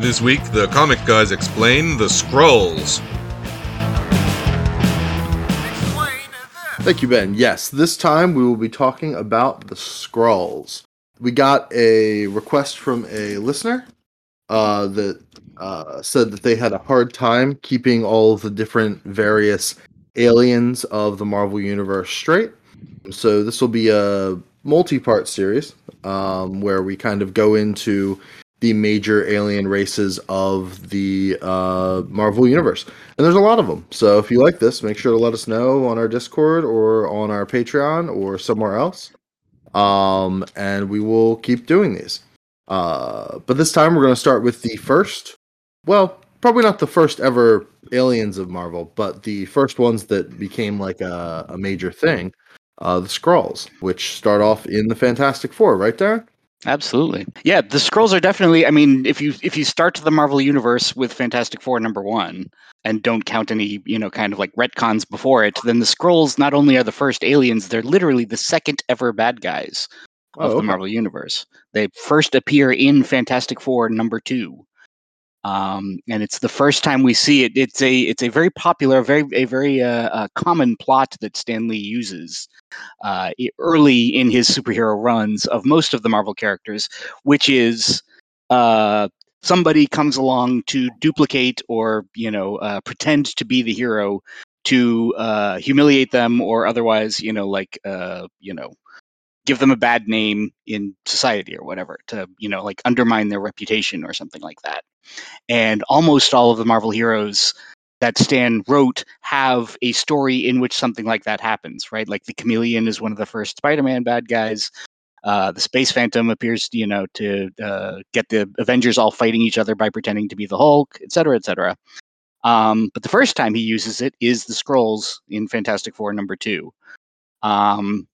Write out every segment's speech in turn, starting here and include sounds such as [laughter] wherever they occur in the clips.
This week, the comic guys explain the Skrulls. Thank you, Ben. Yes, this time we will be talking about the Skrulls. We got a request from a listener uh, that uh, said that they had a hard time keeping all the different various aliens of the Marvel Universe straight. So this will be a multi-part series um, where we kind of go into the major alien races of the uh, Marvel Universe. And there's a lot of them. So if you like this, make sure to let us know on our Discord or on our Patreon or somewhere else. Um, and we will keep doing these. Uh, but this time we're going to start with the first, well, probably not the first ever aliens of Marvel, but the first ones that became like a, a major thing. Uh, the Skrulls, which start off in the Fantastic Four, right, Darren? Absolutely. Yeah, the Skrulls are definitely I mean, if you if you start the Marvel universe with Fantastic Four number 1 and don't count any, you know, kind of like retcons before it, then the Skrulls not only are the first aliens, they're literally the second ever bad guys of Oh, the. Marvel universe. They first appear in Fantastic Four number 2. Um, and it's the first time we see it. It's a it's a very popular, very a very uh, uh, common plot that Stan Lee uses uh, early in his superhero runs of most of the Marvel characters, which is uh, somebody comes along to duplicate or you know uh, pretend to be the hero to uh, humiliate them or otherwise you know like uh, you know give them a bad name in society or whatever to you know like undermine their reputation or something like that. And almost all of the marvel heroes that stan wrote have a story in which something like that happens right? Like the chameleon is one of the first spider-man bad guys. Uh, the space phantom appears you know to uh, get the avengers all fighting each other by pretending to be the hulk et cetera et cetera. Um, but the first time he uses it is the Skrulls in fantastic four number two. Um,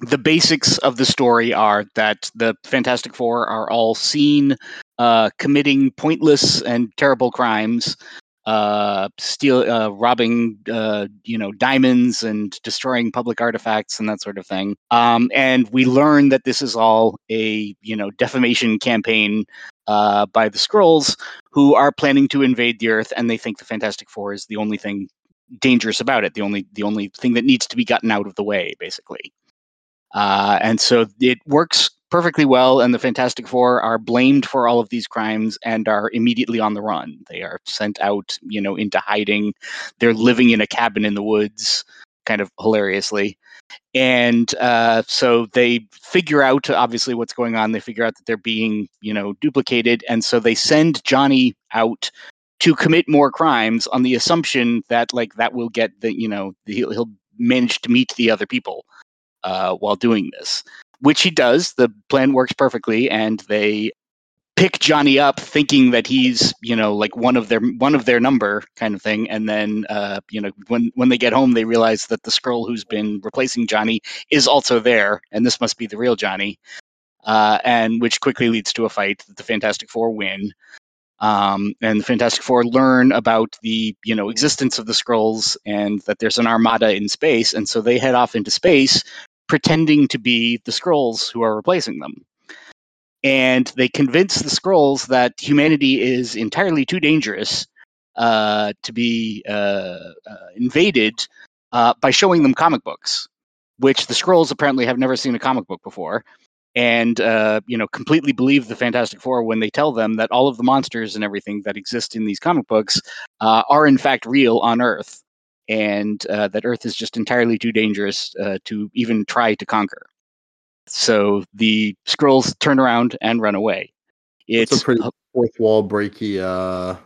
the basics of the story are that the Fantastic Four are all seen uh, committing pointless and terrible crimes, uh, steal, uh, robbing, uh, you know, diamonds and destroying public artifacts and that sort of thing. Um, and we learn that this is all a you know defamation campaign uh, by the Skrulls, who are planning to invade the Earth, and they think the Fantastic Four is the only thing dangerous about it, the only the only thing that needs to be gotten out of the way, basically. Uh, and so it works perfectly well, and the Fantastic Four are blamed for all of these crimes and are immediately on the run. They are sent out, you know, into hiding. They're living in a cabin in the woods, kind of hilariously. And uh, so they figure out, obviously, what's going on. They figure out that they're being, you know, duplicated, and so they send Johnny out to commit more crimes on the assumption that, like, that will get the, you know, he'll, he'll manage to meet the other people uh, while doing this, which he does. The plan works perfectly, and they pick Johnny up, thinking that he's you know like one of their one of their number kind of thing. And then uh, you know when when they get home, they realize that the Skrull who's been replacing Johnny is also there, and this must be the real Johnny. Uh, and which quickly leads to a fight that the Fantastic Four win. Um, and the Fantastic Four learn about the you know existence of the Skrulls and that there's an armada in space, and so they head off into space pretending to be the Skrulls who are replacing them. And they convince the Skrulls that humanity is entirely too dangerous uh, to be uh, uh, invaded uh, by showing them comic books, which the Skrulls apparently have never seen a comic book before. And uh, you know, completely believe the Fantastic Four when they tell them that all of the monsters and everything that exist in these comic books uh, are in fact real on Earth, and uh, that Earth is just entirely too dangerous uh, to even try to conquer. So the Skrulls turn around and run away. It's, It's a pretty fourth wall breaky, uh,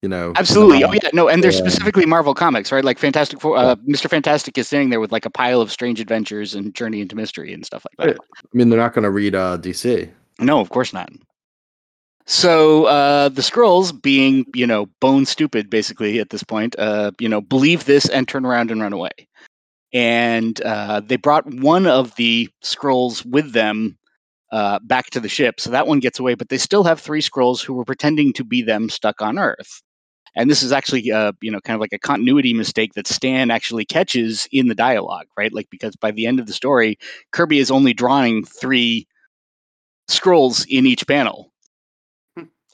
you know. absolutely oh yeah no, and they're Yeah. specifically Marvel comics, right? Like Fantastic Four, uh, Mister Fantastic is sitting there with like a pile of strange adventures and Journey into Mystery and stuff like that. I mean, they're not going to read uh, DC. No, of course not. So uh, the Skrulls, being you know bone stupid, basically at this point, uh, you know, believe this and turn around and run away. And uh, they brought one of the Skrulls with them uh, back to the ship, so that one gets away. But they still have three Skrulls who were pretending to be them stuck on Earth. And this is actually, uh, you know, kind of like a continuity mistake that Stan actually catches in the dialogue, right? Like because by the end of the story, Kirby is only drawing three Skrulls in each panel.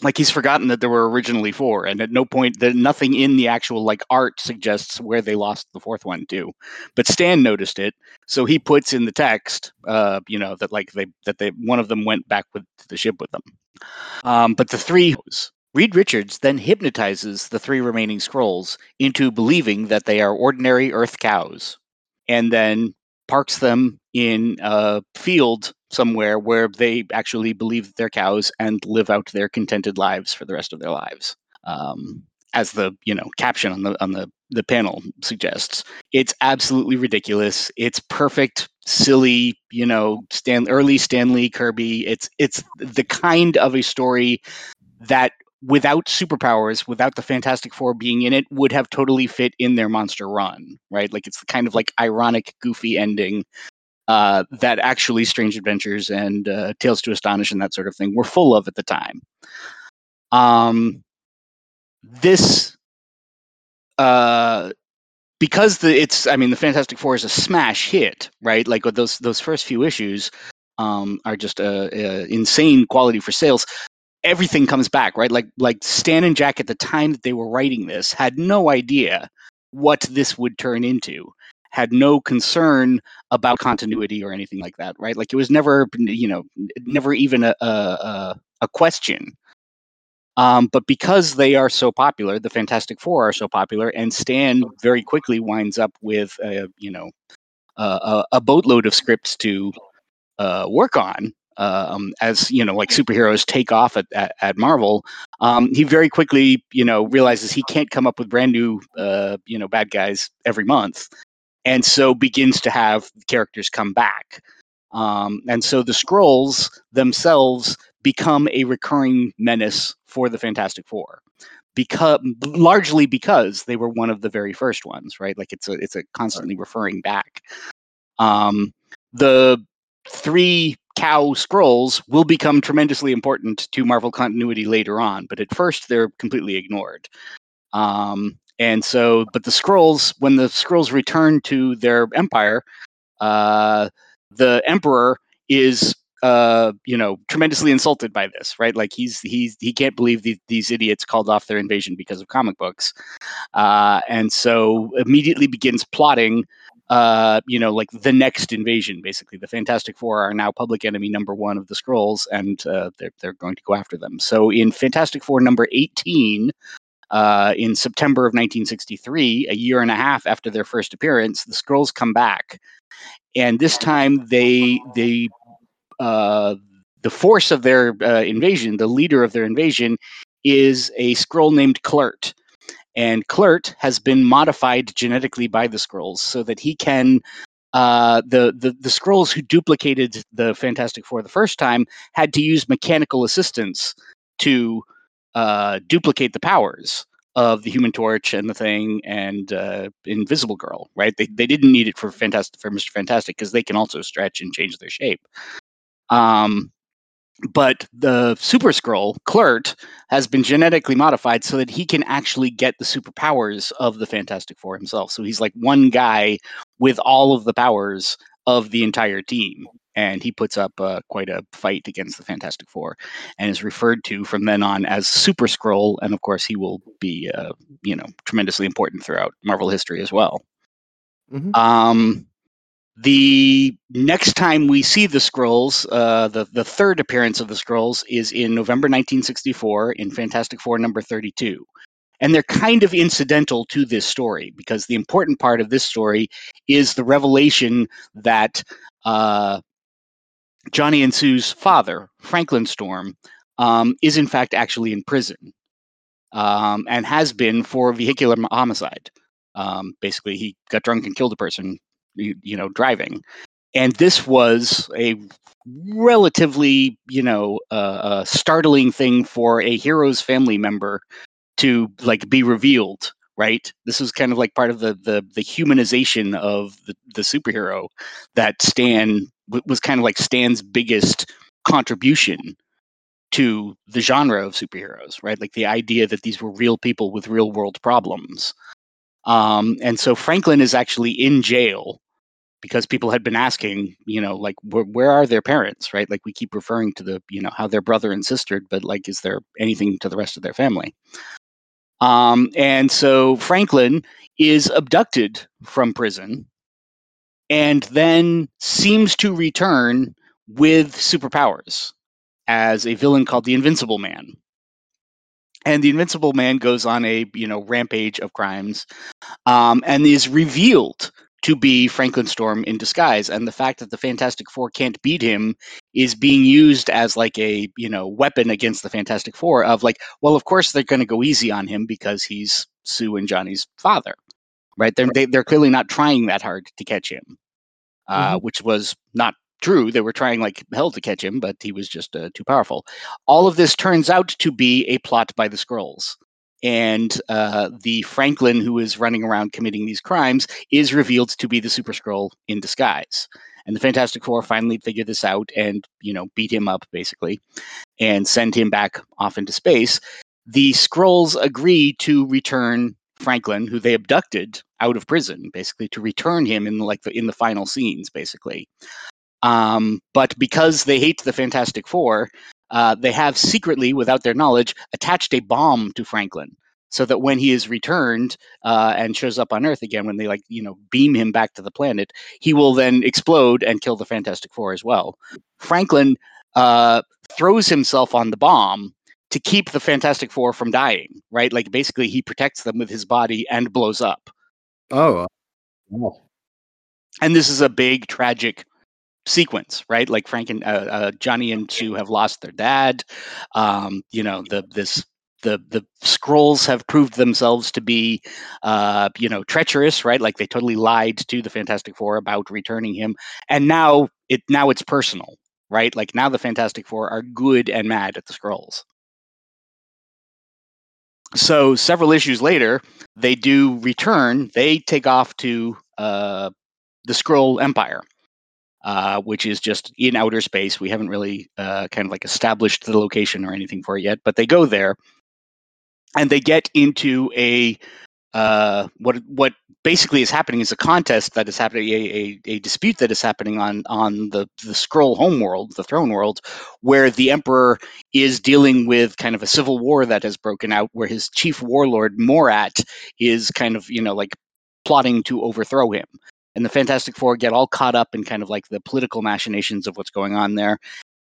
Like he's forgotten that there were originally four, and at no point that nothing in the actual like art suggests where they lost the fourth one to. But Stan noticed it, so he puts in the text, uh, you know, that like they that they one of them went back with the ship with them. Um, but the three Reed Richards then hypnotizes the three remaining Skrulls into believing that they are ordinary Earth cows, and then parks them in a field somewhere where they actually believe they're cows and live out their contented lives for the rest of their lives. Um, as the you know caption on the on the the panel suggests, it's absolutely ridiculous. It's perfect, silly, you know, Stan early Stan Lee Kirby. It's it's the kind of a story that without superpowers, without the Fantastic Four being in it, would have totally fit in their monster run, right? Like it's the kind of like ironic, goofy ending uh, that actually Strange Adventures and uh, Tales to Astonish and that sort of thing were full of at the time. Um, this, uh, because the it's I mean the Fantastic Four is a smash hit, right? Like those those first few issues um, are just uh, uh, insane quality for sales everything comes back, right? Like like Stan and Jack at the time that they were writing this had no idea what this would turn into. Had no concern about continuity or anything like that, right? Like it was never, you know, never even a a, a question. Um, but because they are so popular, the Fantastic Four are so popular, and Stan very quickly winds up with, a, you know, a, a boatload of scripts to uh, work on um, as you know, like superheroes take off at, at, at Marvel, um, he very quickly, you know, realizes he can't come up with brand new, uh, you know, bad guys every month, and so begins to have characters come back. Um, and so the Skrulls themselves become a recurring menace for the Fantastic Four, because largely because they were one of the very first ones, right? Like it's a it's a constantly referring back. Um, the three cow Skrulls will become tremendously important to Marvel continuity later on, but at first they're completely ignored. Um, and so, but the Skrulls, when the Skrulls return to their empire, uh, the Emperor is, uh, you know, tremendously insulted by this, right? Like he's he's he can't believe the, these idiots called off their invasion because of comic books, uh, and so immediately begins plotting uh, you know, like the next invasion. Basically, the Fantastic Four are now public enemy number one of the Skrulls, and uh, they're they're going to go after them. So in Fantastic Four number eighteen. Uh, in September of 1963, a year and a half after their first appearance, the Skrulls come back, and this time they they uh, the force of their uh, invasion, the leader of their invasion, is a Skrull named Kl'rt, and Kl'rt has been modified genetically by the Skrulls so that he can. Uh, the, the the Skrulls who duplicated the Fantastic Four the first time had to use mechanical assistance to uh, duplicate the powers of the Human Torch and the Thing and uh, Invisible Girl. Right? They they didn't need it for Fantastic for Mister Fantastic because they can also stretch and change their shape. Um, but the super Skrull Kl'rt has been genetically modified so that he can actually get the superpowers of the fantastic four himself. So he's like one guy with all of the powers of the entire team and he puts up uh, quite a fight against the fantastic four and is referred to from then on as super Skrull and of course he will be uh, you know tremendously important throughout marvel history as well. Mm-hmm. um the next time we see the Skrulls, uh, the the third appearance of the Skrulls is in November 1964 in Fantastic Four number 32, and they're kind of incidental to this story because the important part of this story is the revelation that uh, Johnny and Sue's father, Franklin Storm, um, is in fact actually in prison um, and has been for vehicular homicide. Um, basically, he got drunk and killed a person you, you know driving. And this was a relatively you know uh, uh, startling thing for a hero's family member to like be revealed right? This was kind of like part of the the, the humanization of the, the superhero that stan was kind of like stan's biggest contribution to the genre of superheroes right? Like the idea that these were real people with real world problems. Um, and so franklin is actually in jail because people had been asking, you know, like where, where are their parents, right? Like we keep referring to the, you know, how they're brother and sister, but like, is there anything to the rest of their family? Um, and so Franklin is abducted from prison and then seems to return with superpowers as a villain called the Invincible Man. And the Invincible Man goes on a you know rampage of crimes, um, and is revealed to be Franklin Storm in disguise. And the fact that the Fantastic Four can't beat him is being used as like a you know weapon against the Fantastic Four. Of like, well, of course they're going to go easy on him because he's Sue and Johnny's father, right? They're they, are they are clearly not trying that hard to catch him, uh, mm-hmm. which was not true. They were trying like hell to catch him, but he was just uh, too powerful. All of this turns out to be a plot by the Skrulls. And uh, the Franklin who is running around committing these crimes is revealed to be the Super Skrull in disguise. And the Fantastic Four finally figure this out and, you know, beat him up basically and send him back off into space. The Skrulls agree to return Franklin, who they abducted out of prison, basically to return him in like the in the final scenes, basically. Um, but because they hate the Fantastic Four, uh, they have secretly, without their knowledge, attached a bomb to Franklin so that when he is returned uh, and shows up on Earth again, when they like you know beam him back to the planet, he will then explode and kill the Fantastic Four as well. Franklin uh, throws himself on the bomb to keep the Fantastic Four from dying. Right, like basically he protects them with his body and blows up. Oh, wow. and this is a big tragic sequence, right? Like Frank and uh, uh, Johnny and Sue have lost their dad. Um, you know, the this the the Skrulls have proved themselves to be, uh, you know, treacherous, right? Like they totally lied to the Fantastic Four about returning him, and now it now it's personal, right? Like now the Fantastic Four are good and mad at the Skrulls. So several issues later, they do return. They take off to uh, the Skrull Empire, uh, which is just in outer space. We haven't really uh, kind of like established the location or anything for it yet, but they go there and they get into a uh, what what basically is happening is a contest that is happening, a, a, a, dispute that is happening on on the the Skrull homeworld, the throne world, where the emperor is dealing with kind of a civil war that has broken out, where his chief warlord Morat is kind of you know like plotting to overthrow him and the Fantastic Four get all caught up in kind of like the political machinations of what's going on there.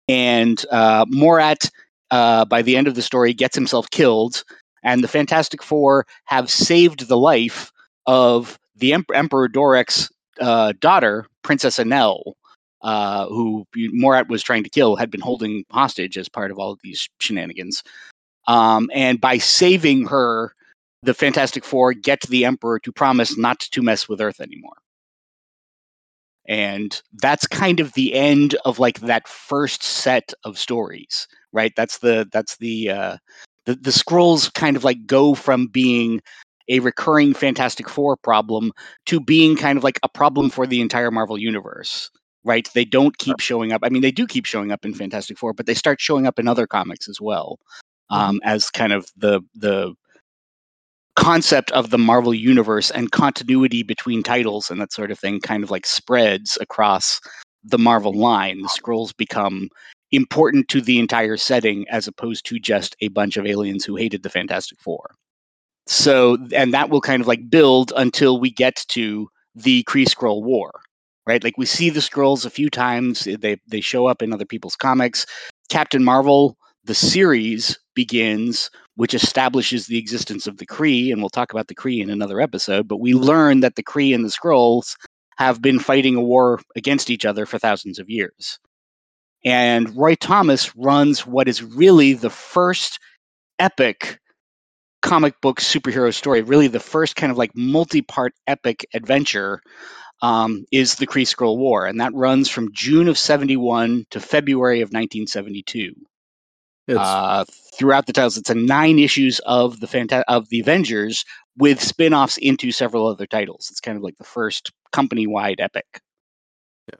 And uh, Morat, uh, by the end of the story, gets himself killed, and the Fantastic Four have saved the life of the em- Emperor Dorrek's uh, daughter, Princess Anelle, uh, who Morat was trying to kill, had been holding hostage as part of all of these shenanigans. Um, and by saving her, the Fantastic Four get the Emperor to promise not to mess with Earth anymore and that's kind of the end of like that first set of stories right? That's the that's the uh the, the Skrulls kind of like go from being a recurring fantastic four problem to being kind of like a problem for the entire marvel universe right? They don't keep showing up. I mean they do keep showing up in fantastic four but they start showing up in other comics as well mm-hmm. um, as kind of the the concept of the Marvel universe and continuity between titles and that sort of thing kind of like spreads across the Marvel line. The Skrulls become important to the entire setting as opposed to just a bunch of aliens who hated the Fantastic Four. So, and that will kind of like build until we get to the Kree Skrull War, right? Like we see the Skrulls a few times. They they show up in other people's comics. Captain Marvel, the series begins which establishes the existence of the Kree, and we'll talk about the Kree in another episode. But we learn that the Kree and the Skrulls have been fighting a war against each other for thousands of years. And Roy Thomas runs what is really the first epic comic book superhero story, really the first kind of like multi part epic adventure. Um, is the Kree Skrull War, and that runs from June of 71 to February of 1972. Uh, throughout the titles, it's a nine issues of the Fanta- of the Avengers with spin-offs into several other titles. It's kind of like the first company-wide epic. Yeah,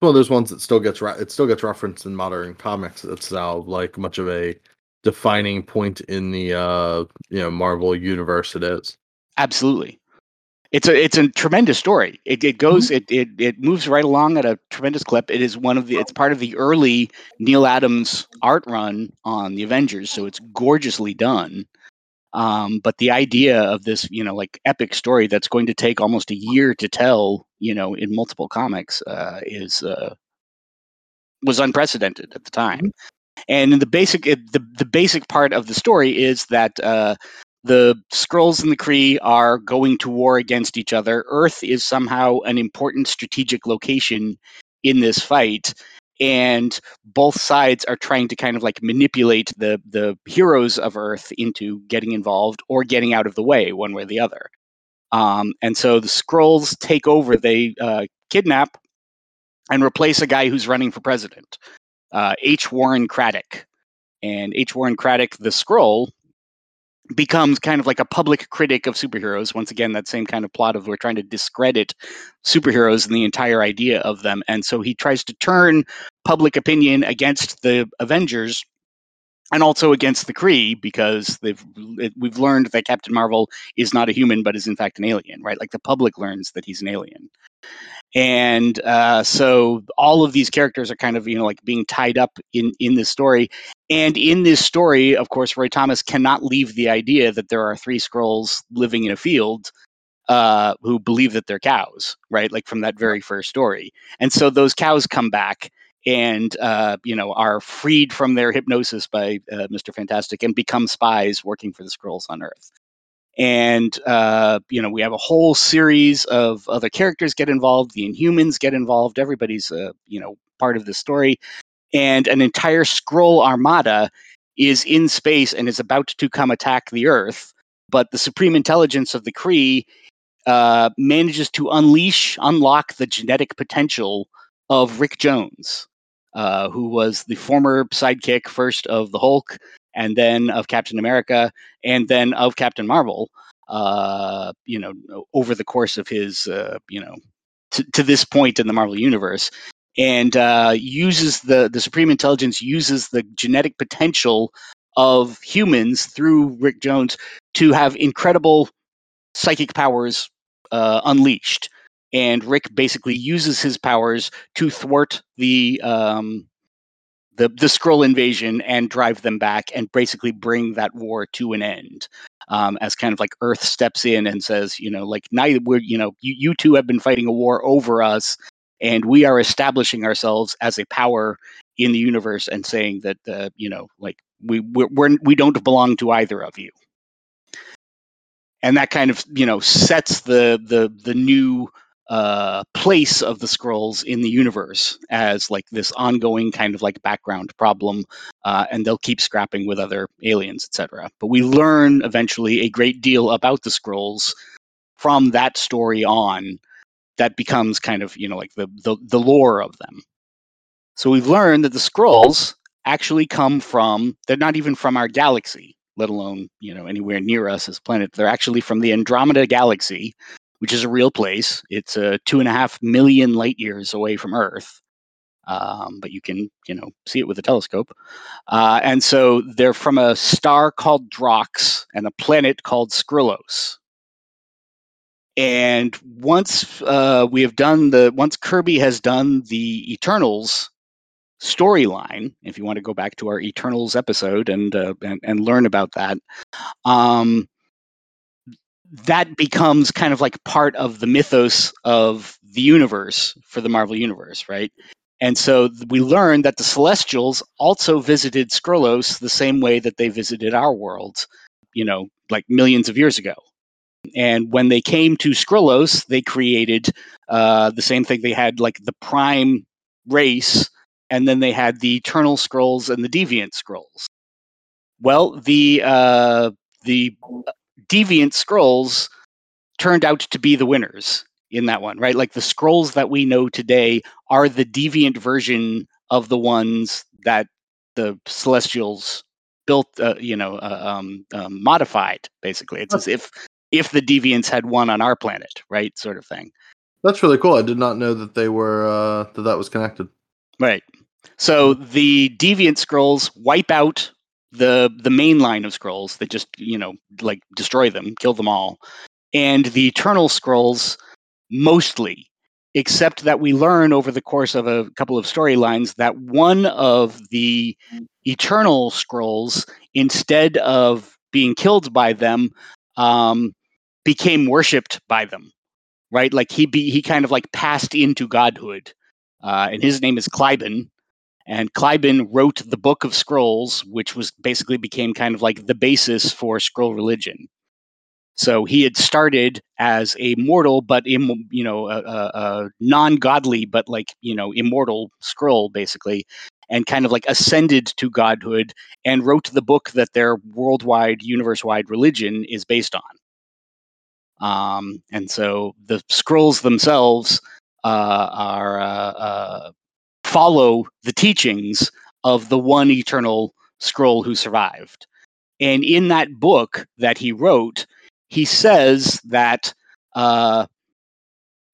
well, there's ones that still gets re- it still gets referenced in modern comics. It's now like much of a defining point in the uh you know Marvel universe. It is absolutely, it's a it's a tremendous story. It, it goes it, it it moves right along at a tremendous clip. It is one of the it's part of the early Neal Adams art run on the Avengers, so it's gorgeously done. Um, but the idea of this, you know, like epic story that's going to take almost a year to tell, you know, in multiple comics, uh, is uh, was unprecedented at the time. And the basic the the basic part of the story is that uh, the Skrulls and the Kree are going to war against each other. Earth is somehow an important strategic location in this fight, and both sides are trying to kind of like manipulate the the heroes of Earth into getting involved or getting out of the way, one way or the other. Um, and so the Skrulls take over. They uh, kidnap and replace a guy who's running for president, uh, H. Warren Craddock. And H. Warren Craddock, the Skrull, becomes kind of like a public critic of superheroes. Once again, that same kind of plot of we're trying to discredit superheroes and the entire idea of them. And so he tries to turn public opinion against the Avengers and also against the Kree because they've we've learned that Captain Marvel is not a human but is in fact an alien, right? Like the public learns that he's an alien. And uh, so all of these characters are kind of you know like being tied up in in this story, and in this story, of course, Roy Thomas cannot leave the idea that there are three Skrulls living in a field uh, who believe that they're cows, right? Like from that very first story. And so those cows come back and uh, you know are freed from their hypnosis by uh, Mr. Fantastic and become spies working for the Skrulls on Earth. And uh, you know we have a whole series of other characters get involved. The Inhumans get involved. Everybody's uh, you know part of the story and an entire Skrull armada is in space and is about to come attack the Earth. But the supreme intelligence of the Kree uh, manages to unleash, unlock the genetic potential of Rick Jones, uh, who was the former sidekick first of the Hulk, and then of Captain America, and then of Captain Marvel. Uh, you know, over the course of his, uh, you know, to, to this point in the Marvel universe, and uh, uses the the supreme intelligence uses the genetic potential of humans through Rick Jones to have incredible psychic powers uh, unleashed. And Rick basically uses his powers to thwart the um, the the Skrull invasion and drive them back, and basically bring that war to an end. Um, as kind of like Earth steps in and says, you know, like neither we're, you know, you, you two have been fighting a war over us, and we are establishing ourselves as a power in the universe and saying that uh, you know like we we're, we're, we do not belong to either of you and that kind of you know sets the the the new uh, place of the Skrulls in the universe as like this ongoing kind of like background problem uh, and they'll keep scrapping with other aliens etc but we learn eventually a great deal about the Skrulls from that story on that becomes kind of you know like the, the the lore of them. So we've learned that the Skrulls actually come from they're not even from our galaxy, let alone you know anywhere near us as planet. They're actually from the Andromeda galaxy, which is a real place. It's uh, two and a half million light years away from Earth. Um, but you can, you know, see it with a telescope. Uh, and so they're from a star called Drox and a planet called Skrullos. And once uh, we have done the, once Kirby has done the Eternals storyline, if you want to go back to our Eternals episode and uh, and, and learn about that, um, that becomes kind of like part of the mythos of the universe for the Marvel universe, right? And so we learn that the Celestials also visited Skrullos the same way that they visited our world, you know, like millions of years ago. And when they came to Skrullos, they created uh, the same thing. They had like the prime race, and then they had the Eternal Skrulls and the Deviant Skrulls. Well, the uh, the Deviant Skrulls turned out to be the winners in that one, right? Like the Skrulls that we know today are the deviant version of the ones that the Celestials built, uh, you know, uh, um, um, modified. Basically, it's as if if the deviants had won on our planet, right? Sort of thing. That's really cool. I did not know that they were uh, that that was connected. Right. So the deviant Skrulls wipe out the the main line of Skrulls that just you know like destroy them, kill them all, and the Eternal Skrulls mostly, except that we learn over the course of a couple of storylines that one of the Eternal Skrulls, instead of being killed by them, um, became worshipped by them. Right, like he be he kind of like passed into godhood, uh, and his name is Kly'bn. And Kly'bn wrote the Book of Skrulls, which was basically became kind of like the basis for Skrull religion. So he had started as a mortal, but Im, you know, a, a, a non-godly, but like you know, immortal Skrull, basically, and kind of like ascended to godhood and wrote the book that their worldwide, universe-wide religion is based on. Um, and so the Skrulls themselves uh, are uh, uh, follow the teachings of the one eternal Skrull who survived. And in that book that he wrote, he says that uh,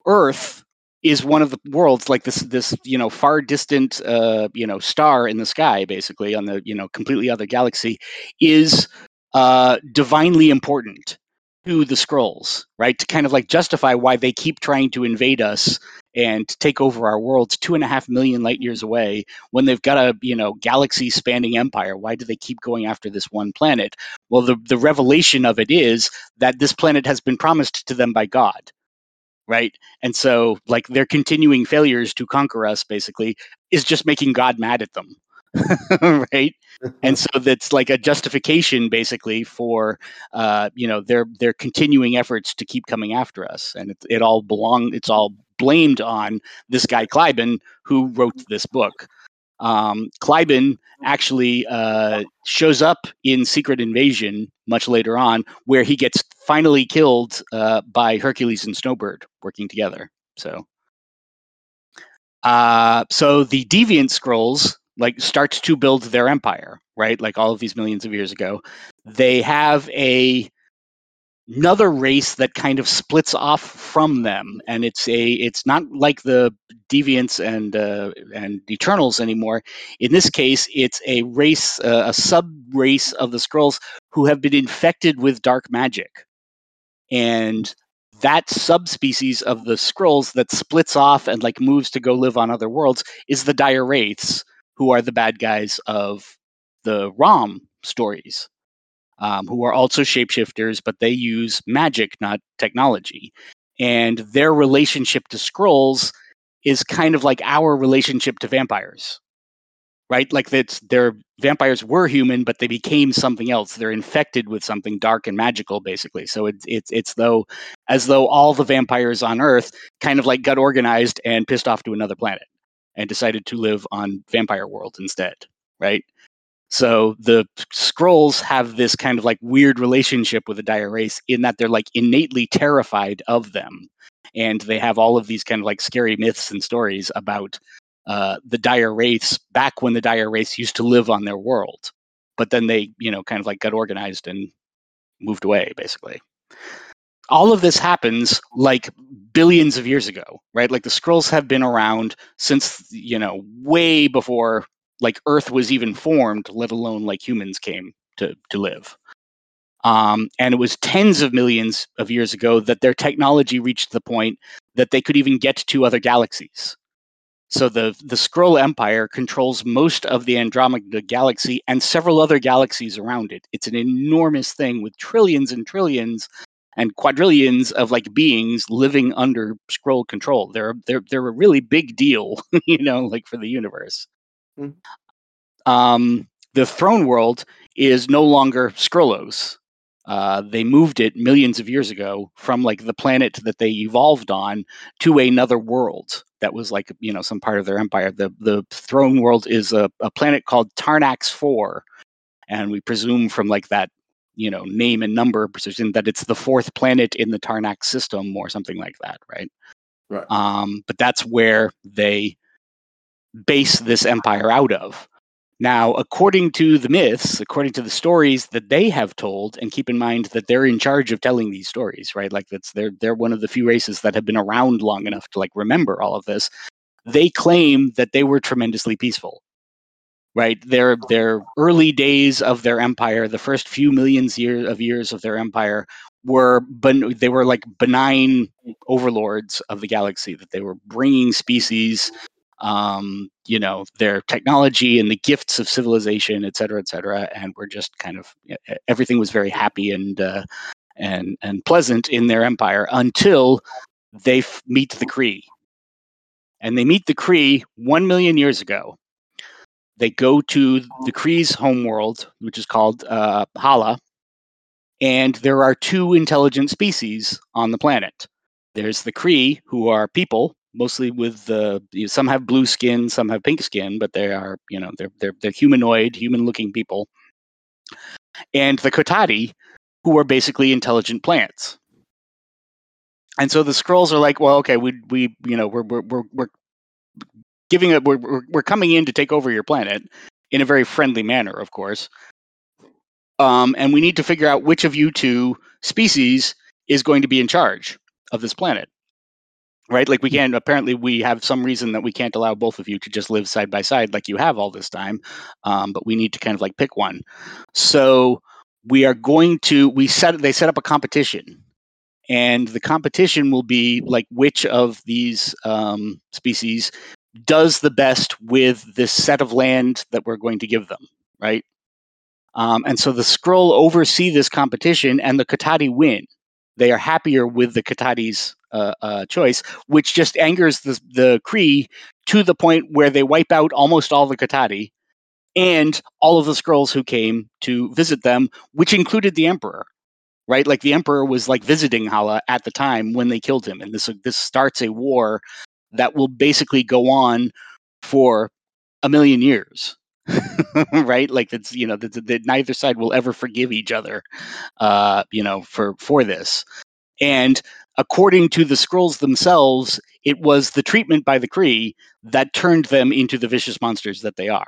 Earth is one of the worlds like this this you know far distant uh, you know star in the sky basically on the you know completely other galaxy is uh, divinely important to the Skrulls right? To kind of like justify why they keep trying to invade us and take over our worlds two and a half million light years away when they've got a you know galaxy spanning empire. Why do they keep going after this one planet? Well the, the revelation of it is that this planet has been promised to them by god right? And so like their continuing failures to conquer us basically is just making god mad at them [laughs] right [laughs] and so that's like a justification basically for uh, you know their their continuing efforts to keep coming after us and it, it all belong it's all blamed on this guy Kly'bn who wrote this book. Um, Kly'bn actually uh, shows up in Secret Invasion much later on, where he gets finally killed uh, by Hercules and Snowbird working together. So, uh, so the Deviant Skrulls like starts to build their empire, right? Like all of these millions of years ago, they have a another race that kind of splits off from them and it's a it's not like the deviants and uh, and eternals anymore. In this case it's a race uh, a sub race of the Skrulls who have been infected with dark magic. And that subspecies of the Skrulls that splits off and like moves to go live on other worlds is the dire wraiths who are the bad guys of the rom stories um, who are also shapeshifters, but they use magic, not technology. And their relationship to Skrulls is kind of like our relationship to vampires, right? Like that's their vampires were human, but they became something else. They're infected with something dark and magical, basically. So it's it's it's though as though all the vampires on Earth kind of like got organized and pissed off to another planet and decided to live on vampire world instead, right? So the Skrulls have this kind of like weird relationship with the dire wraiths in that they're like innately terrified of them. And they have all of these kind of like scary myths and stories about uh, the dire wraiths back when the dire wraiths used to live on their world. But then they, you know, kind of like got organized and moved away, basically. All of this happens like billions of years ago, right? Like the Skrulls have been around since, you know, way before like Earth was even formed, let alone like humans came to to live. Um, and it was tens of millions of years ago that their technology reached the point that they could even get to other galaxies. So the the Skrull Empire controls most of the Andromeda galaxy and several other galaxies around it. It's an enormous thing with trillions and trillions and quadrillions of like beings living under Skrull control. They're they're they're a really big deal, [laughs] you know, like for the universe. Mm-hmm. Um, the throne world is no longer Skrullos. Uh, they moved it millions of years ago from like the planet that they evolved on to another world that was like you know some part of their empire. The the throne world is a, a planet called Tarnax Four, and we presume from like that you know name and number precision that it's the fourth planet in the Tarnax system or something like that, right? Right. Um, but that's where they base this empire out of. Now, according to the myths, according to the stories that they have told, and keep in mind that they're in charge of telling these stories, right? Like that's they're they're one of the few races that have been around long enough to like remember all of this. They claim that they were tremendously peaceful. Right? Their their early days of their empire, the first few millions year of years of their empire were ben- they were like benign overlords of the galaxy that they were bringing species um, you know their technology and the gifts of civilization et cetera et cetera and we're just kind of everything was very happy and uh, and and pleasant in their empire until they f- meet the Kree and they meet the Kree one million years ago they go to the Kree's homeworld which is called uh, Hala and there are two intelligent species on the planet. There's the Kree, who are people, mostly with the you know, some have blue skin, some have pink skin, but they are you know they're they're, they're humanoid, human-looking people. And the Kotati, who are basically intelligent plants. And so the Skrulls are like, well, okay, we we you know we're we're we're, we're giving it we're, we're coming in to take over your planet in a very friendly manner, of course. Um, and we need to figure out which of you two species is going to be in charge of this planet right? Like we can't apparently we have some reason that we can't allow both of you to just live side by side like you have all this time um, but we need to kind of like pick one. So we are going to we set they set up a competition and the competition will be like which of these um, species does the best with this set of land that we're going to give them right um, and so the Skrull oversee this competition, and the Kotati win. They are happier with the Kotati's uh, uh, choice, which just angers the, the Kree to the point where they wipe out almost all the Kotati and all of the Skrulls who came to visit them, which included the Emperor. Right, like the Emperor was like visiting Hala at the time when they killed him, and this this starts a war that will basically go on for a million years. [laughs] right? Like that's you know that, neither side will ever forgive each other, uh, you know, for for this. And according to the Skrulls themselves, it was the treatment by the Kree that turned them into the vicious monsters that they are.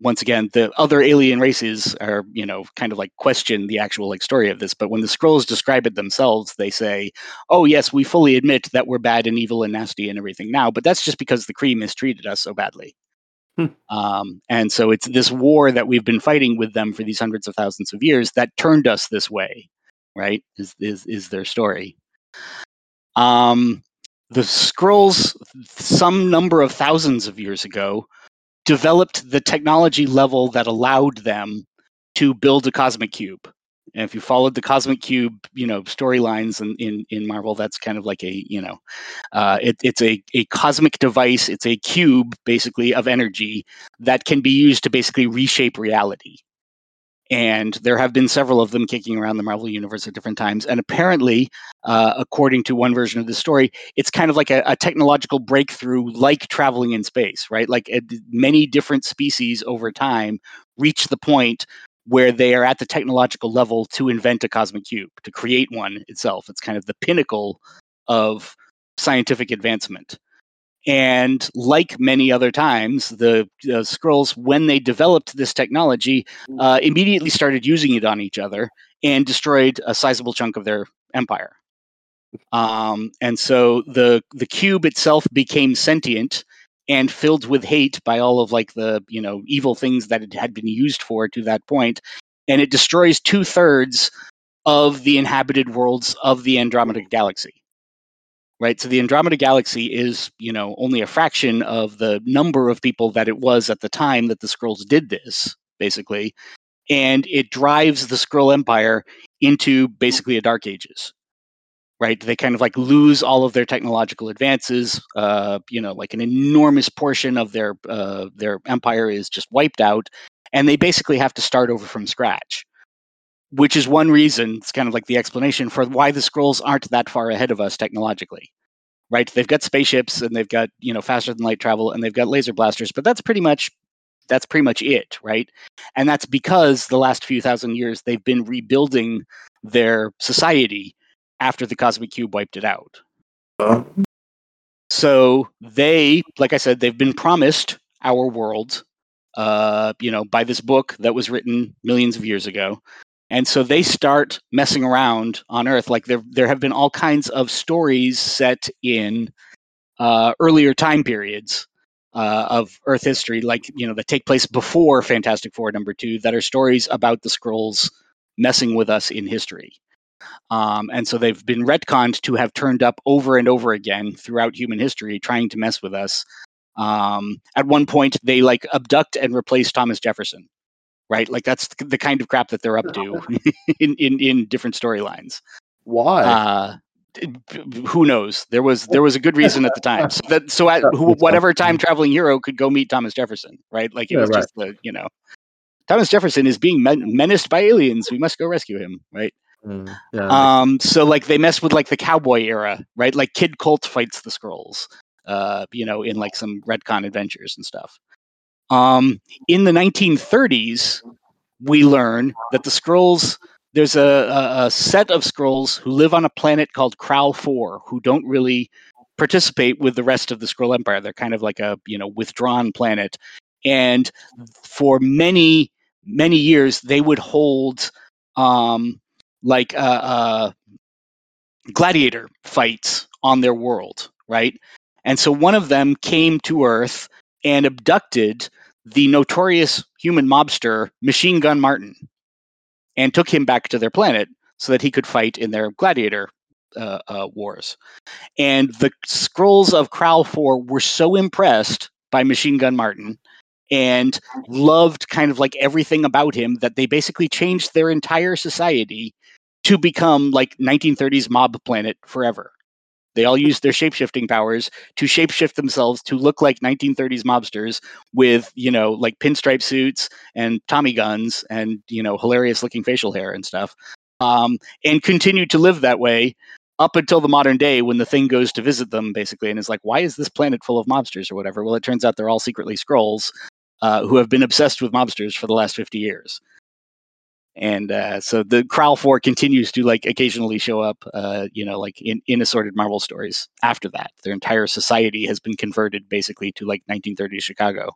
Once again, the other alien races are, you know, kind of like question the actual like story of this. But when the Skrulls describe it themselves, they say, "Oh yes, we fully admit that we're bad and evil and nasty and everything now, but that's just because the Kree mistreated us so badly." Hmm. Um, and so it's this war that we've been fighting with them for these hundreds of thousands of years that turned us this way, right? Is is is their story? Um, the Skrulls some number of thousands of years ago, developed the technology level that allowed them to build a cosmic cube. And if you followed the Cosmic Cube, you know, storylines in, in, in Marvel, that's kind of like a, you know, uh, it, it's a, a cosmic device. It's a cube, basically, of energy that can be used to basically reshape reality. And there have been several of them kicking around the Marvel universe at different times. And apparently, uh, according to one version of the story, it's kind of like a, a technological breakthrough, like traveling in space, right? Like many different species over time reach the point where they are at the technological level to invent a cosmic cube, to create one itself. It's kind of the pinnacle of scientific advancement. And like many other times, the uh, Skrulls, when they developed this technology, uh, immediately started using it on each other and destroyed a sizable chunk of their empire. Um, and so the the cube itself became sentient and filled with hate by all of like the you know evil things that it had been used for to that point. And it destroys two thirds of the inhabited worlds of the andromeda galaxy right so the andromeda galaxy is you know only a fraction of the number of people that it was at the time that the Skrulls did this basically and it drives the Skrull empire into basically a dark ages right? They kind of like lose all of their technological advances. Uh, you know, like an enormous portion of their uh, their empire is just wiped out, and they basically have to start over from scratch. Which is one reason, it's kind of like the explanation for why the Skrulls aren't that far ahead of us technologically. Right? They've got spaceships and they've got, you know, faster than light travel and they've got laser blasters, but that's pretty much that's pretty much it, right? And that's because the last few thousand years they've been rebuilding their society after the cosmic cube wiped it out. Uh. So they, like I said, they've been promised our world, uh, you know, by this book that was written millions of years ago. And so they start messing around on Earth. Like there, there have been all kinds of stories set in uh, earlier time periods uh, of Earth history, like you know, that take place before Fantastic Four number two, that are stories about the Skrulls messing with us in history. Um, and so they've been retconned to have turned up over and over again throughout human history, trying to mess with us. Um, at one point, they like abduct and replace Thomas Jefferson, right? Like that's the kind of crap that they're up to [laughs] in, in in different storylines. Why? Uh, who knows? There was there was a good reason at the [laughs] time. So that so at whatever time traveling hero could go meet Thomas Jefferson, right? Like it Yeah, was right. just the you know Thomas Jefferson is being men- menaced by aliens. We must go rescue him, right? Mm, yeah. Um, so like they mess with like the cowboy era, right? Like Kid Colt fights the Skrulls, uh, you know, in like some retcon adventures and stuff. Um, in the 1930s, we learn that the Skrulls there's a, a, a set of Skrulls who live on a planet called Kral Four, who don't really participate with the rest of the Skrull Empire. They're kind of like a you know withdrawn planet, and for many many years they would hold um, like uh, uh, gladiator fights on their world, right? And so one of them came to Earth and abducted the notorious human mobster Machine Gun Martin and took him back to their planet so that he could fight in their gladiator uh, uh, wars. And the Skrulls of Kral 4 were so impressed by Machine Gun Martin and loved kind of like everything about him that they basically changed their entire society to become like 1930s mob planet forever. They all use their shapeshifting powers to shapeshift themselves to look like 1930s mobsters with, you know, like pinstripe suits and Tommy guns and, you know, hilarious looking facial hair and stuff. Um, and continue to live that way up until the modern day when the thing goes to visit them, basically, and is like, why is this planet full of mobsters or whatever? Well, it turns out they're all secretly Skrulls uh, who have been obsessed with mobsters for the last 50 years and uh, so the Kral Four continues to like occasionally show up, uh, you know, like in, in assorted Marvel stories. After that, their entire society has been converted basically to like 1930s Chicago.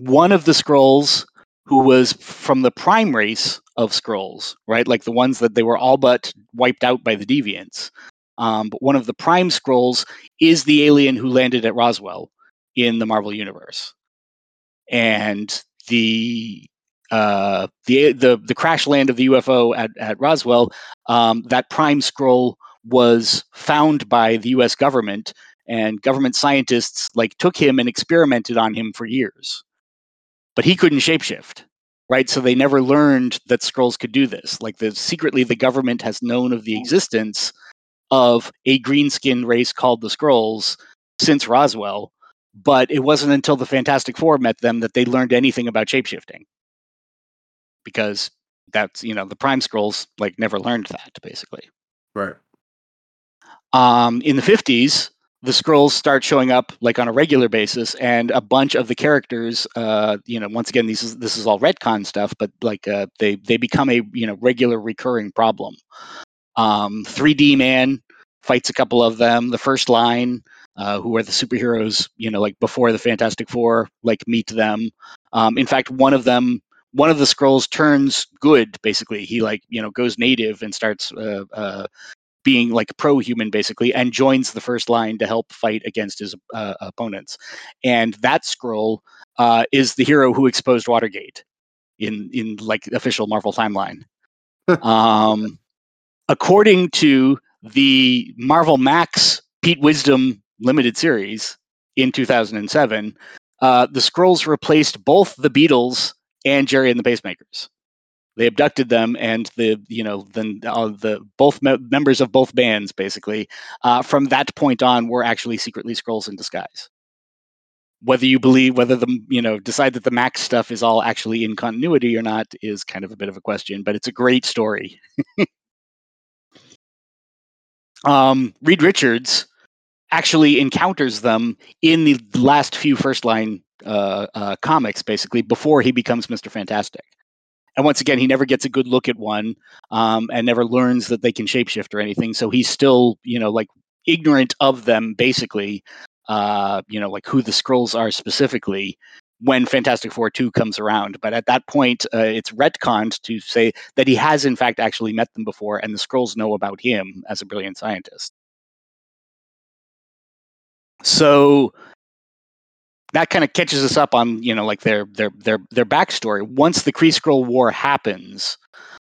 One of the Skrulls who was from the prime race of Skrulls, right, like the ones that they were all but wiped out by the deviants. Um, but one of the prime Skrulls is the alien who landed at Roswell in the Marvel universe, and the uh, the the the crash land of the UFO at at Roswell, um, that prime Skrull was found by the U.S. government, and government scientists like took him and experimented on him for years, but he couldn't shapeshift. Right, so they never learned that Skrulls could do this. Like the secretly, the government has known of the existence of a green skinned race called the Skrulls since Roswell, but it wasn't until the Fantastic Four met them that they learned anything about shapeshifting because that's you know the prime Skrulls like never learned that basically. Right. um, in the 50s the Skrulls start showing up like on a regular basis and a bunch of the characters uh, you know once again this is this is all retcon stuff but like uh, they they become a you know regular recurring problem. Um, 3d man fights a couple of them the first line uh, who are the superheroes you know like before the fantastic four like meet them. Um, in fact one of them one of the Skrulls turns good basically. He like you know goes native and starts uh, uh, being like pro-human basically and joins the first line to help fight against his uh, opponents. And that Skrull uh, is the hero who exposed watergate in in like official marvel timeline. Um, according to the marvel max pete wisdom limited series in 2007 uh, the Skrulls replaced both the beatles and Gerry and the Pacemakers. They abducted them, and the you know then uh, the both me- members of both bands basically uh, from that point on were actually secretly Skrulls in disguise. Whether you believe whether the you know decide that the Max stuff is all actually in continuity or not is kind of a bit of a question, but it's a great story. [laughs] um, Reed Richards actually encounters them in the last few first line uh, uh, comics, basically, before he becomes Mr. Fantastic. And once again, he never gets a good look at one um, and never learns that they can shapeshift or anything. So he's still, you know, like ignorant of them, basically, uh, you know, like who the Skrulls are specifically when Fantastic Four 2 comes around. But at that point, uh, it's retconned to say that he has, in fact, actually met them before, and the Skrulls know about him as a brilliant scientist. So that kind of catches us up on you know like their their their their backstory. Once the Kree Skrull War happens,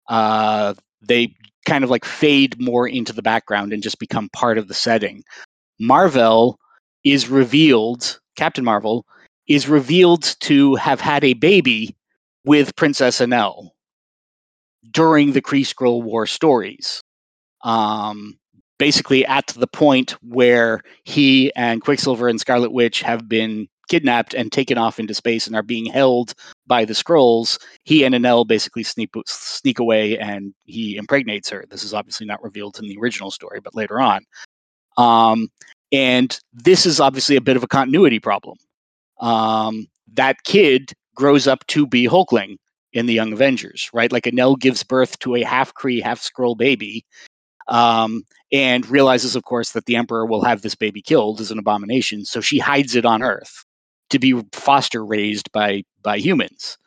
uh, they kind of like fade more into the background and just become part of the setting. Marvel is revealed, Captain Marvel is revealed to have had a baby with Princess Anelle during the Kree Skrull War stories. Um, basically, at the point where he and Quicksilver and Scarlet Witch have been kidnapped and taken off into space and are being held by the Skrulls he and Anelle basically sneak sneak away and he impregnates her. This is obviously not revealed in the original story, but later on. Um, and this is obviously a bit of a continuity problem. Um, that kid grows up to be Hulkling in the Young Avengers, right? Like Anelle gives birth to a half Kree, half Skrull baby, um, and realizes, of course, that the Emperor will have this baby killed as an abomination. So she hides it on Earth to be foster raised by by humans,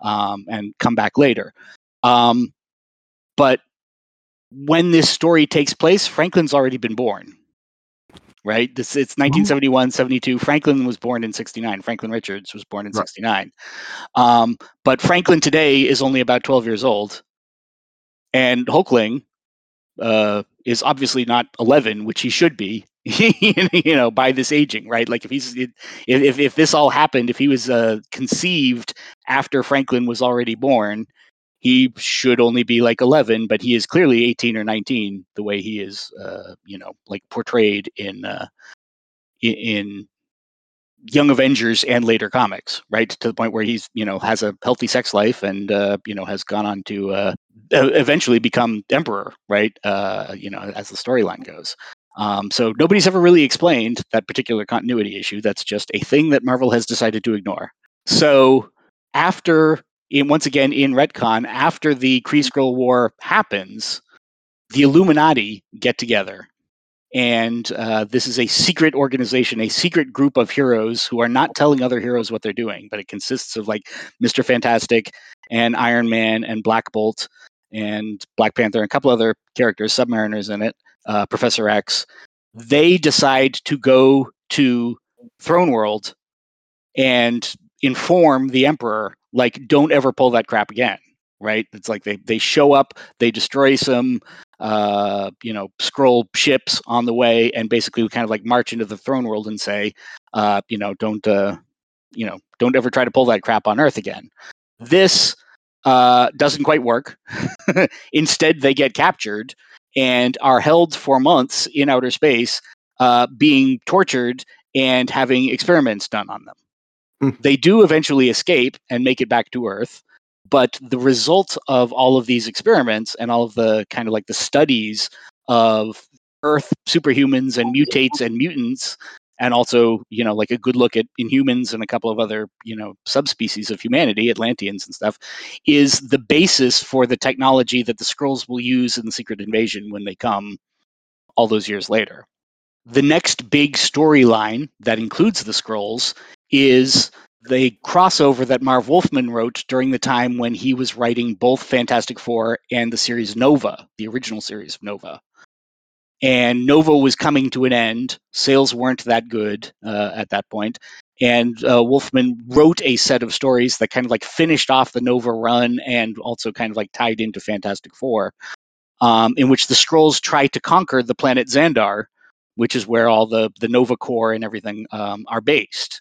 um, and come back later. Um, but when this story takes place, Franklin's already been born. Right? This it's 1971, 72. Franklin was born in 69. Franklin Richards was born in Right. 69. Um, but Franklin today is only about 12 years old. And Hulkling uh, is obviously not 11, which he should be, [laughs] you know, by this aging, right? Like if he's, if, if, this all happened, if he was uh, conceived after Franklin was already born, he should only be like 11, but he is clearly 18 or 19, the way he is, uh, you know, like portrayed in, uh, in, Young Avengers and later comics, right? To the point where he's, you know, has a healthy sex life and, uh, you know, has gone on to uh, eventually become emperor, right? Uh, you know, as the storyline goes. Um, so nobody's ever really explained that particular continuity issue. That's just a thing that Marvel has decided to ignore. So after, in, once again in retcon, after the Kree Skrull War happens, the Illuminati get together and uh, this is a secret organization, a secret group of heroes who are not telling other heroes what they're doing, but it consists of like Mister Fantastic and Iron Man and Black Bolt and Black Panther and a couple other characters, Submariners in it, uh, Professor X. They decide to go to Throne World and inform the Emperor, like, don't ever pull that crap again. Right? It's like they they show up, they destroy some uh, you know, Skrull ships on the way, and basically we kind of like march into the throne world and say, uh, you know, don't, uh, you know, don't ever try to pull that crap on Earth again. This uh, doesn't quite work. [laughs] Instead, they get captured and are held for months in outer space, uh, being tortured and having experiments done on them. Hmm. They do eventually escape and make it back to Earth, but the result of all of these experiments and all of the kind of like the studies of earth superhumans and mutates and mutants and also you know like a good look at inhumans and a couple of other you know subspecies of humanity atlanteans and stuff is the basis for the technology that the Skrulls will use in the secret invasion when they come all those years later the next big storyline that includes the Skrulls is the crossover that Marv Wolfman wrote during the time when he was writing both Fantastic Four and the series Nova, the original series of Nova. And Nova was coming to an end. Sales weren't that good uh, at that point. And uh, Wolfman wrote a set of stories that kind of like finished off the Nova run and also kind of like tied into Fantastic Four, um, in which the Skrulls try to conquer the planet Xandar, which is where all the, the Nova Corps and everything um, are based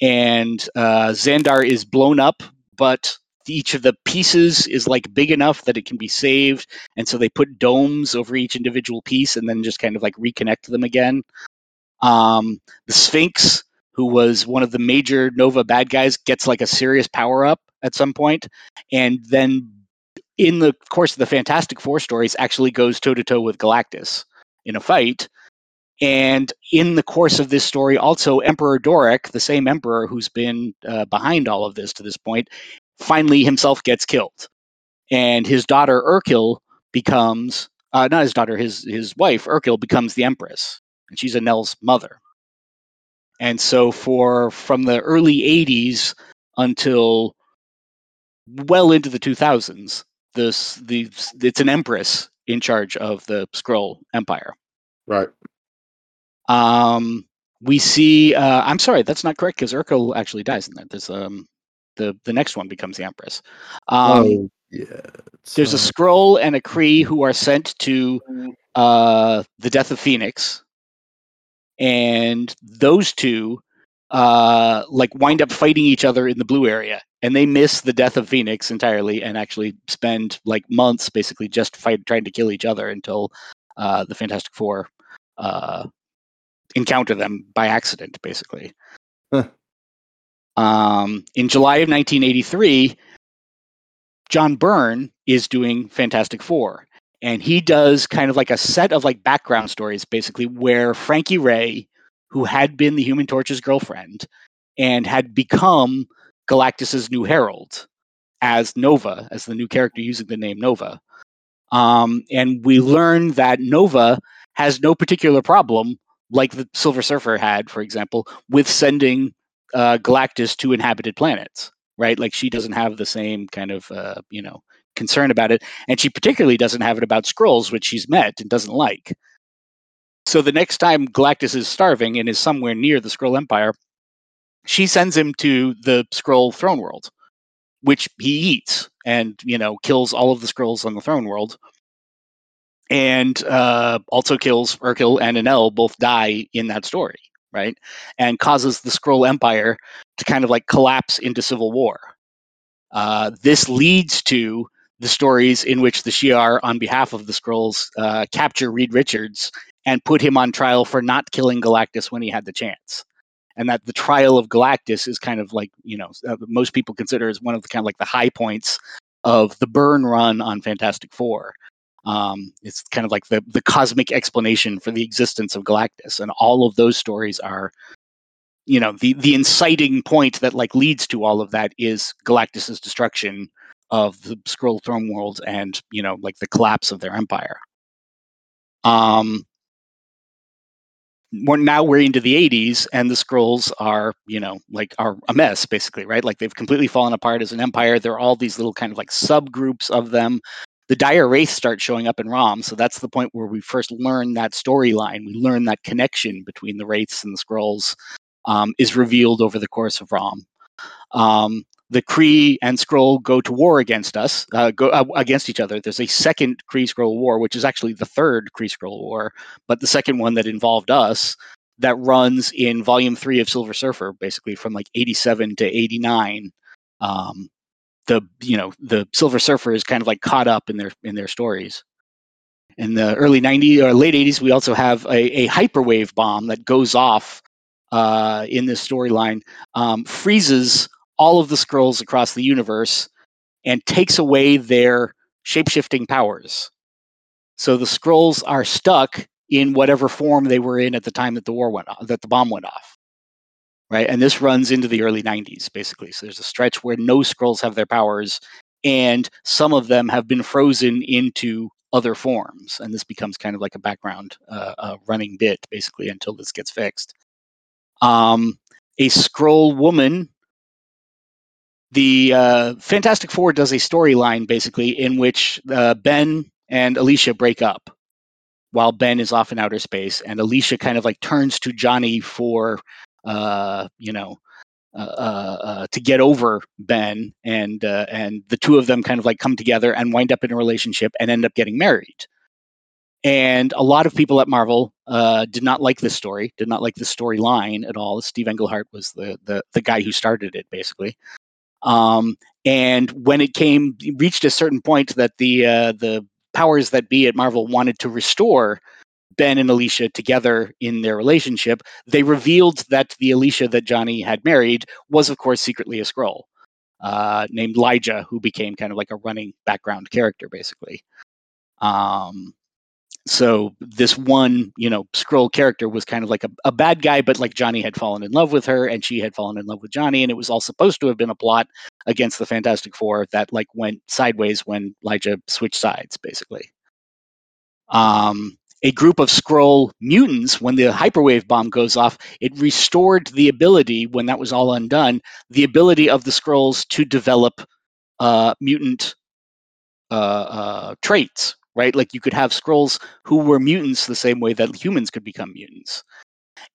and uh, Xandar is blown up, but each of the pieces is like big enough that it can be saved, and so they put domes over each individual piece and then just kind of like reconnect them again. Um, the Sphinx, who was one of the major Nova bad guys, gets like a serious power up at some point, and then in the course of the Fantastic Four stories, actually goes toe to toe with Galactus in a fight. And in the course of this story, also Emperor Dorrek, the same emperor who's been uh, behind all of this to this point, finally himself gets killed, and his daughter R'Klll becomes uh, not his daughter, his his wife R'Klll becomes the empress, and she's Anelle's mother. And so, for from the early '80s until well into the 2000s, this the it's an empress in charge of the Skrull Empire. Right. Um, we see. Uh, I'm sorry, that's not correct because R'Klll actually dies in that. There's um, the the next one becomes the Empress. Um, oh, Yeah. There's a Skrull and a Kree who are sent to uh, the Death of Phoenix, and those two uh, like wind up fighting each other in the blue area, and they miss the Death of Phoenix entirely, and actually spend like months basically just fight trying to kill each other until uh, the Fantastic Four uh, encounter them by accident, basically. Huh. Um, in July of 1983, John Byrne is doing Fantastic Four, and he does kind of like a set of like background stories, basically, where Frankie Raye, who had been the Human Torch's girlfriend and had become Galactus's new herald as Nova, as the new character using the name Nova. Um, and we learn that Nova has no particular problem, like the Silver Surfer had, for example, with sending uh, Galactus to inhabited planets, right? Like she doesn't have the same kind of, uh, you know, concern about it. And she particularly doesn't have it about Skrulls, which she's met and doesn't like. So the next time Galactus is starving and is somewhere near the Skrull Empire, she sends him to the Skrull throne world, which he eats and, you know, kills all of the Skrulls on the throne world. And uh, also kills R'Klll and Anelle both die in that story, right? And causes the Skrull Empire to kind of like collapse into civil war. Uh, this leads to the stories in which the Shi'ar, on behalf of the Skrulls, uh, capture Reed Richards and put him on trial for not killing Galactus when he had the chance. And that the trial of Galactus is kind of like, you know, uh, most people consider as one of the kind of like the high points of the Byrne run on Fantastic Four. Um, it's kind of like the, the cosmic explanation for the existence of Galactus. And all of those stories are, you know, the, the inciting point that like leads to all of that is Galactus's destruction of the Skrull Throne World and, you know, like the collapse of their empire. Um, we're now we're into the 80s and the Skrulls are you know like are a mess basically right like they've completely fallen apart as an empire there are all these little kind of like subgroups of them the dire wraith start showing up in rom so that's the point where we first learn that storyline we learn that connection between the wraiths and the Skrulls um, is revealed over the course of rom um, the Kree and Skrull go to war against us, uh, go uh, against each other. There's a second Kree Skrull war, which is actually the third Kree Skrull war, but the second one that involved us that runs in volume three of Silver Surfer, basically from like 87 to 89. Um, the you know the Silver Surfer is kind of like caught up in their in their stories. In the early 90s or late 80s, we also have a, a hyperwave bomb that goes off uh, in this storyline, um, freezes all of the Skrulls across the universe and takes away their shapeshifting powers. So the Skrulls are stuck in whatever form they were in at the time that the war went off, that the bomb went off. Right? And this runs into the early 90s basically. So there's a stretch where no Skrulls have their powers and some of them have been frozen into other forms and this becomes kind of like a background uh, uh, running bit basically until this gets fixed um, a Skrull woman the uh, Fantastic Four does a storyline basically in which uh, Ben and Alicia break up while Ben is off in outer space, and Alicia kind of like turns to Johnny for, uh, you know, uh, uh, uh, to get over Ben, and and the two of them kind of like come together and wind up in a relationship and end up getting married. And a lot of people at Marvel did not like this story, did not like the storyline at all. Steve Englehart was the, the the guy who started it, basically. Um, and when it came, reached a certain point that the uh, the powers that be at Marvel wanted to restore Ben and Alicia together in their relationship, they revealed that the Alicia that Johnny had married was, of course, secretly a Skrull uh, named Lyja, who became kind of like a running background character, basically. Um, so this one you know Skrull character was kind of like a, a bad guy but like johnny had fallen in love with her and she had fallen in love with johnny and it was all supposed to have been a plot against the fantastic four that like went sideways when Lyja switched sides basically um a group of Skrull mutants when the hyperwave bomb goes off it restored the ability when that was all undone the ability of the Skrulls to develop uh, mutant uh, uh, traits right? Like you could have Skrulls who were mutants the same way that humans could become mutants.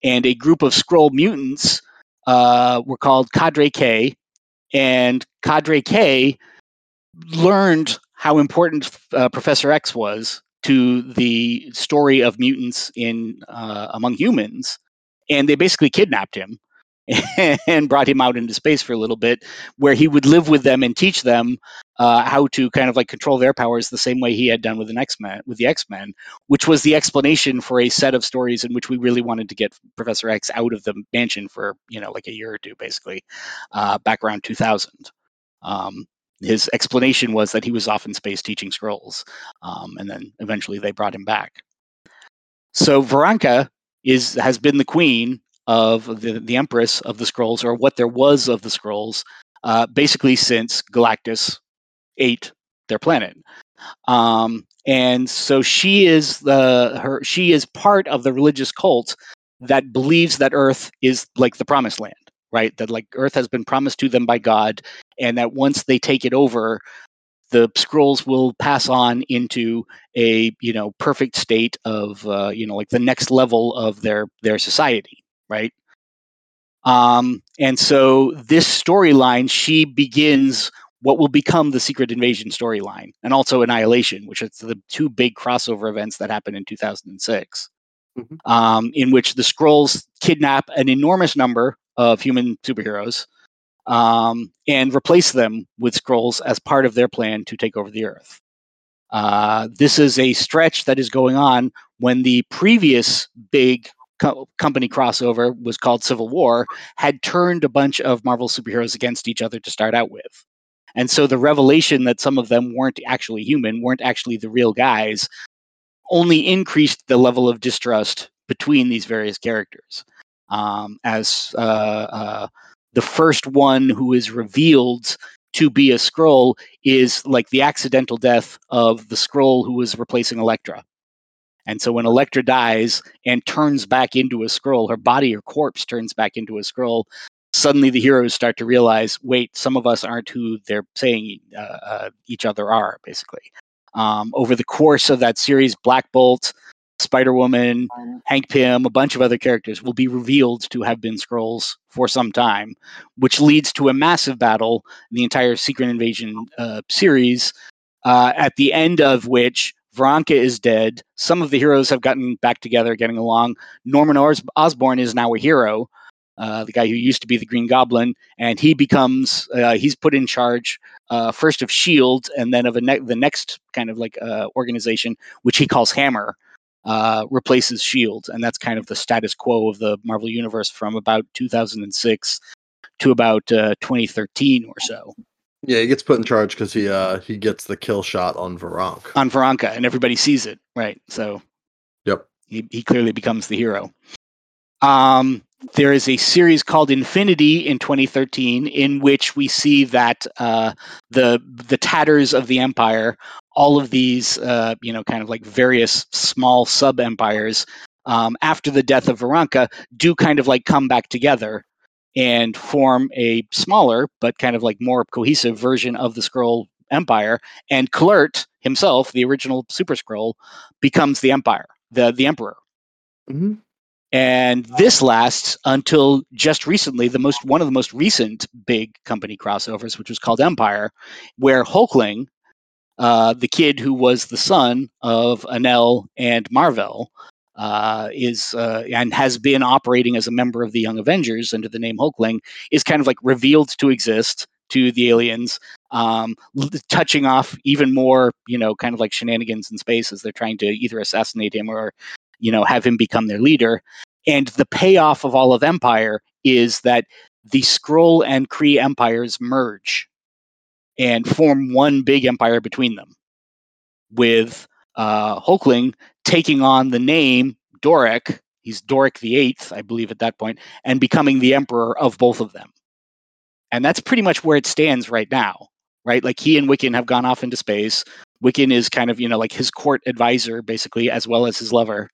And a group of Skrull mutants uh, were called Cadre K, and Cadre K learned how important uh, Professor X was to the story of mutants in uh, among humans, and they basically kidnapped him [laughs] and brought him out into space for a little bit, where he would live with them and teach them uh, how to kind of like control their powers the same way he had done with an X Men, with the X Men, which was the explanation for a set of stories in which we really wanted to get Professor X out of the mansion for you know like a year or two, basically, uh, back around 2000. Um, his explanation was that he was off in space teaching Skrulls, um, and then eventually they brought him back. So Veranka is has been the queen of the, the Empress of the Skrulls, or what there was of the Skrulls, uh, basically since Galactus ate their planet. Um, and so she is the her she is part of the religious cult that believes that Earth is like the promised land right? That like Earth has been promised to them by God, and that once they take it over, the Skrulls will pass on into a you know perfect state of uh, you know like the next level of their their society, right? Um, and so this storyline, she begins what will become the Secret Invasion storyline, and also Annihilation, which is the two big crossover events that happened in 2006, mm-hmm. um, in which the Skrulls kidnap an enormous number of human superheroes um, and replace them with Skrulls as part of their plan to take over the Earth. Uh, this is a stretch that is going on when the previous big co- company crossover was called Civil War, had turned a bunch of Marvel superheroes against each other to start out with. And so the revelation that some of them weren't actually human, weren't actually the real guys, only increased the level of distrust between these various characters um, as uh, uh, the first one who is revealed to be a Skrull is like the accidental death of the Skrull who was replacing Elektra. And so when Elektra dies and turns back into a Skrull, her body or corpse turns back into a Skrull, suddenly the heroes start to realize wait, some of us aren't who they're saying uh, uh, each other are, basically. Um, over the course of that series, Black Bolt, Spider Woman, Hank Pym, a bunch of other characters will be revealed to have been Skrulls for some time, which leads to a massive battle in the entire Secret Invasion uh, series, uh, at the end of which Veranka is dead. Some of the heroes have gotten back together, getting along. Norman Os- Osborn is now a hero, uh, the guy who used to be the Green Goblin, and he becomes uh, he's put in charge uh, first of Shield, and then of ne- the next kind of like uh, organization, which he calls Hammer, uh, replaces Shield, and that's kind of the status quo of the Marvel Universe from about 2006 to about uh, 2013 or so. Yeah, he gets put in charge because he uh he gets the kill shot on Veranka. On Veranka, and everybody sees it, right? So, yep, he he clearly becomes the hero. Um, there is a series called Infinity in 2013 in which we see that uh, the the tatters of the empire, all of these uh, you know kind of like various small sub empires, um, after the death of Veranka, do kind of like come back together and form a smaller but kind of like more cohesive version of the Skrull Empire. And Kl'rt himself, the original Super Skrull, becomes the Empire, the the Emperor. Mm-hmm. And this lasts until just recently, the most one of the most recent big company crossovers, which was called Empire, where Hulkling, uh, the kid who was the son of Anelle and Mar-Vell, uh, is uh, and has been operating as a member of the Young Avengers under the name Hulkling, is kind of like revealed to exist to the aliens, um, touching off even more, you know, kind of like shenanigans in space as they're trying to either assassinate him or you know, have him become their leader. And the payoff of all of Empire is that the Skrull and Kree empires merge and form one big empire between them, with uh, Hulkling taking on the name Dorrek. He's Dorrek the Eighth, I believe, at that point, and becoming the emperor of both of them. And that's pretty much where it stands right now, right? Like he and Wiccan have gone off into space. Wiccan is kind of, you know, like his court advisor, basically, as well as his lover.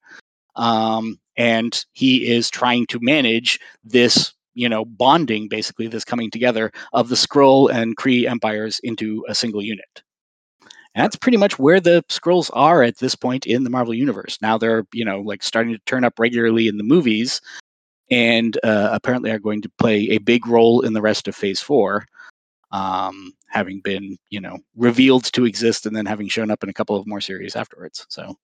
Um, and he is trying to manage this, you know, bonding, basically, this coming together of the Skrull and Kree empires into a single unit. And that's pretty much where the Skrulls are at this point in the Marvel universe. Now they're, you know, like starting to turn up regularly in the movies, and uh, apparently are going to play a big role in the rest of Phase Four. Um, having been you know revealed to exist and then having shown up in a couple of more series afterwards. So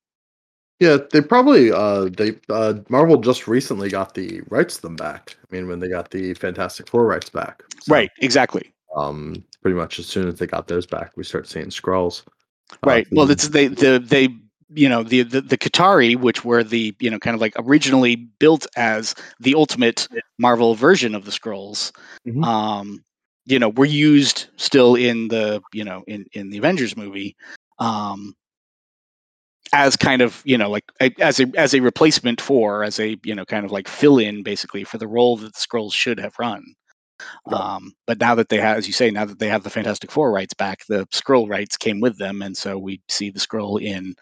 yeah, they probably uh they uh Marvel just recently got the rights to them back. I mean, when they got the Fantastic Four rights back. So, right, exactly. Um, pretty much as soon as they got those back, we start seeing Skrulls. Uh, right. Uh, well, it's they the they you know the, the the Chitauri, which were the you know kind of like originally built as the ultimate Marvel version of the Skrulls. Mm-hmm. Um, you know, were used still in the you know in in the Avengers movie. Um, as kind of you know like as a as a replacement for as a you know kind of like fill in basically for the role that the Skrulls should have run. Um, but now that they have as you say now that they have the fantastic four rights back the Skrull rights came with them and so we see the Skrull in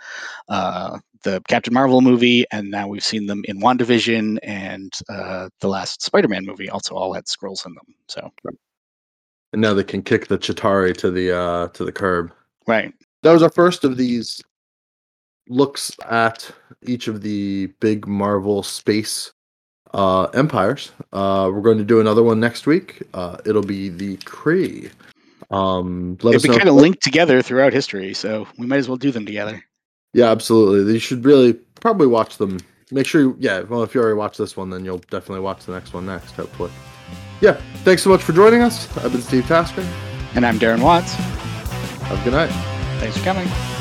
uh, the captain marvel movie and now we've seen them in wandavision and uh, the last spider-man movie also all had Skrulls in them so and now they can kick the chitauri to the uh to the curb right that was our first of these looks at each of the big Marvel space uh, empires. Uh, we're going to do another one next week. Uh, it'll be the Kree. Um, let They've been kind of linked together throughout history, so we might as well do them together. Yeah, absolutely. You should really probably watch them. Make sure, you, yeah. Well, if you already watched this one, then you'll definitely watch the next one next. Hopefully. Yeah. Thanks so much for joining us. I've been Steve Tasker, and I'm Darren Watts. Have a good night. Thanks for coming.